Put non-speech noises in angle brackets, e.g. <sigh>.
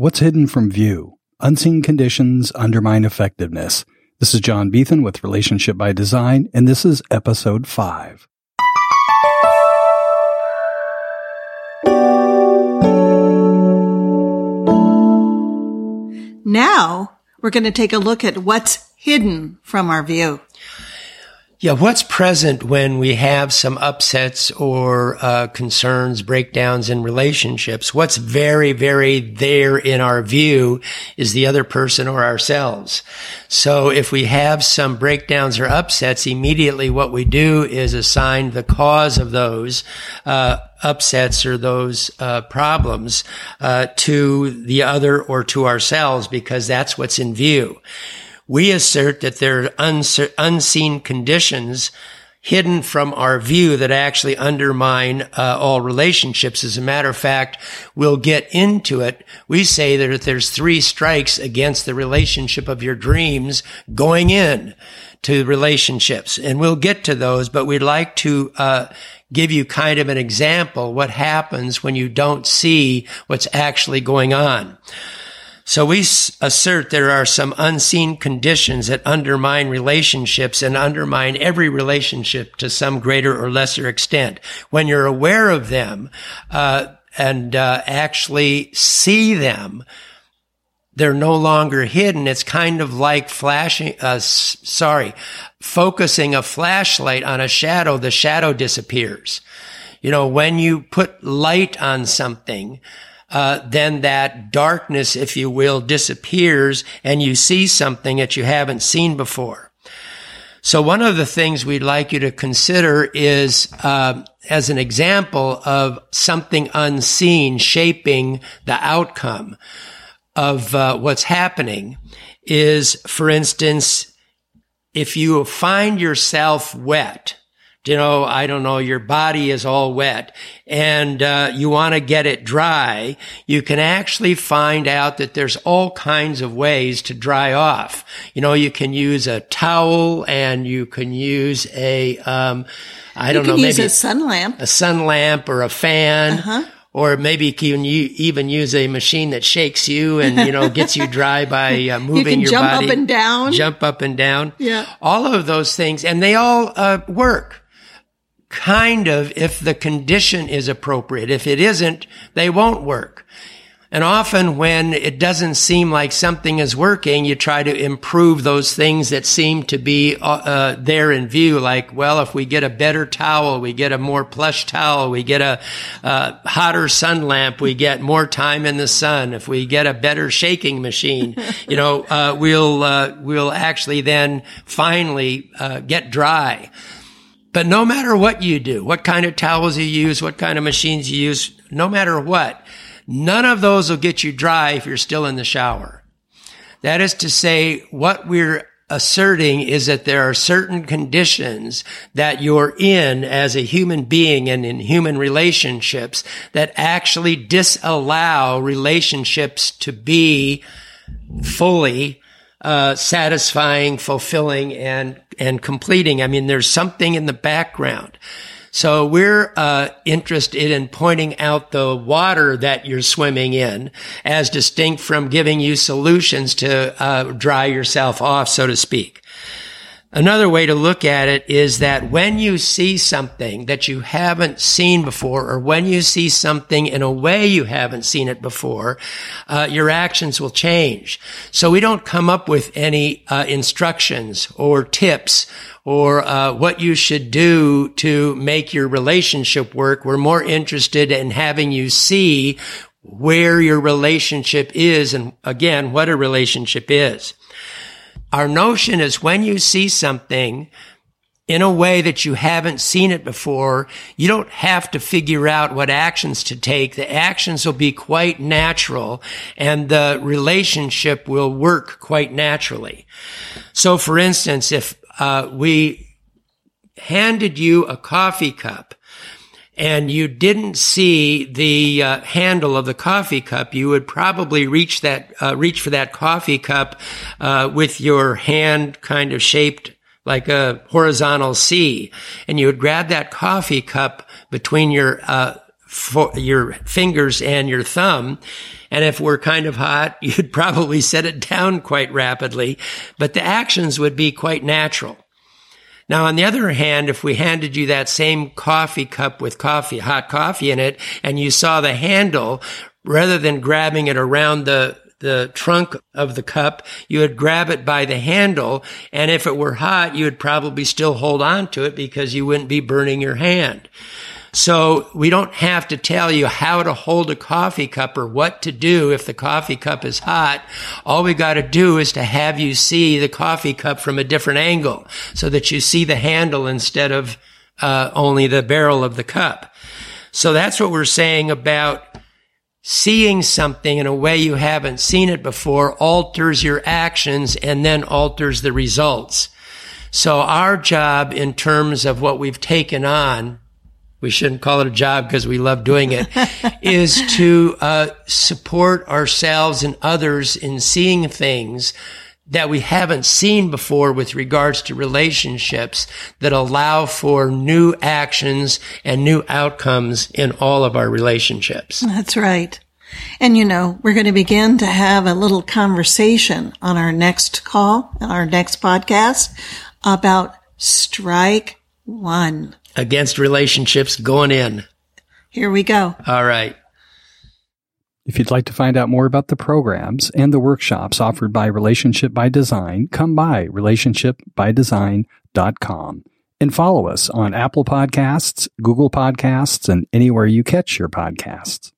What's Hidden from View? Unseen Conditions Undermine Effectiveness. This is John Beethan with Relationship by Design, and this is episode 5. Now we're going to take a look at what's hidden from our view. Yeah, what's present when we have some upsets or uh, concerns, breakdowns in relationships? What's very, very there in our view is the other person or ourselves. So if we have some breakdowns or upsets, immediately what we do is assign the cause of those uh, upsets or those uh, problems uh, to the other or to ourselves because that's what's in view. We assert that there are unseen conditions hidden from our view that actually undermine uh, all relationships. As a matter of fact, we'll get into it. We say that if there's three strikes against the relationship of your dreams going in to relationships, and we'll get to those, but we'd like to uh, give you kind of an example what happens when you don't see what's actually going on. So we assert there are some unseen conditions that undermine relationships and undermine every relationship to some greater or lesser extent. When you're aware of them, uh, and uh, actually see them, they're no longer hidden. It's kind of like flashing, uh, sorry, focusing a flashlight on a shadow, the shadow disappears. You know, when you put light on something, uh, then that darkness, if you will, disappears and you see something that you haven't seen before. So one of the things we'd like you to consider is, uh, as an example of something unseen shaping the outcome of uh, what's happening is, for instance, if you find yourself wet, you know, I don't know, your body is all wet and uh, you want to get it dry, you can actually find out that there's all kinds of ways to dry off. You know, you can use a towel and you can use a, um, I don't know, maybe a sun lamp, a sun lamp or a fan. Uh-huh or maybe you even use a machine that shakes you and you know gets you dry by uh, <laughs> moving you your jump body, up and down, jump up and down. Yeah, all of those things, and they all uh, work kind of if the condition is appropriate. If it isn't, they won't work. And often when it doesn't seem like something is working, you try to improve those things that seem to be uh, uh, there in view. Like, well, if we get a better towel, we get a more plush towel, we get a uh, hotter sun lamp, we get more time in the sun. If we get a better shaking machine, you know, uh, we'll uh, we'll actually then finally get dry. But no matter what you do, what kind of towels you use, what kind of machines you use, no matter what, none of those will get you dry if you're still in the shower. That is to say, what we're asserting is that there are certain conditions that you're in as a human being and in human relationships that actually disallow relationships to be fully uh, satisfying, fulfilling, and and completing. I mean, there's something in the background. So we're uh, interested in pointing out the water that you're swimming in, as distinct from giving you solutions to uh, dry yourself off, so to speak. Another way to look at it is that when you see something that you haven't seen before, or when you see something in a way you haven't seen it before, uh, your actions will change. So we don't come up with any uh, instructions or tips or uh, what you should do to make your relationship work. We're more interested in having you see where your relationship is and again, what a relationship is. Our notion is when you see something in a way that you haven't seen it before, you don't have to figure out what actions to take. The actions will be quite natural and the relationship will work quite naturally. So for instance, if uh, we handed you a coffee cup and you didn't see the uh, handle of the coffee cup, you would probably reach that uh, reach for that coffee cup uh, with your hand kind of shaped like a horizontal C, and you would grab that coffee cup between your uh, fo- your fingers and your thumb. And if we're kind of hot, <laughs> you'd probably set it down quite rapidly, but the actions would be quite natural. Now, on the other hand, if we handed you that same coffee cup with coffee, hot coffee in it, and you saw the handle, rather than grabbing it around the the trunk of the cup, you would grab it by the handle. And if it were hot, you would probably still hold on to it because you wouldn't be burning your hand. So we don't have to tell you how to hold a coffee cup or what to do if the coffee cup is hot. All we got to do is to have you see the coffee cup from a different angle so that you see the handle instead of uh, only the barrel of the cup. So that's what we're saying about seeing something in a way you haven't seen it before alters your actions and then alters the results. So our job in terms of what we've taken on we shouldn't call it a job because we love doing it, <laughs> is to uh, support ourselves and others in seeing things that we haven't seen before with regards to relationships that allow for new actions and new outcomes in all of our relationships. That's right. And you know, we're going to begin to have a little conversation on our next call, our next podcast about strike one against relationships going in. Here we go. All right. If you'd like to find out more about the programs and the workshops offered by Relationship by Design, come by relationshipbydesign.com and follow us on Apple Podcasts, Google Podcasts, and anywhere you catch your podcasts.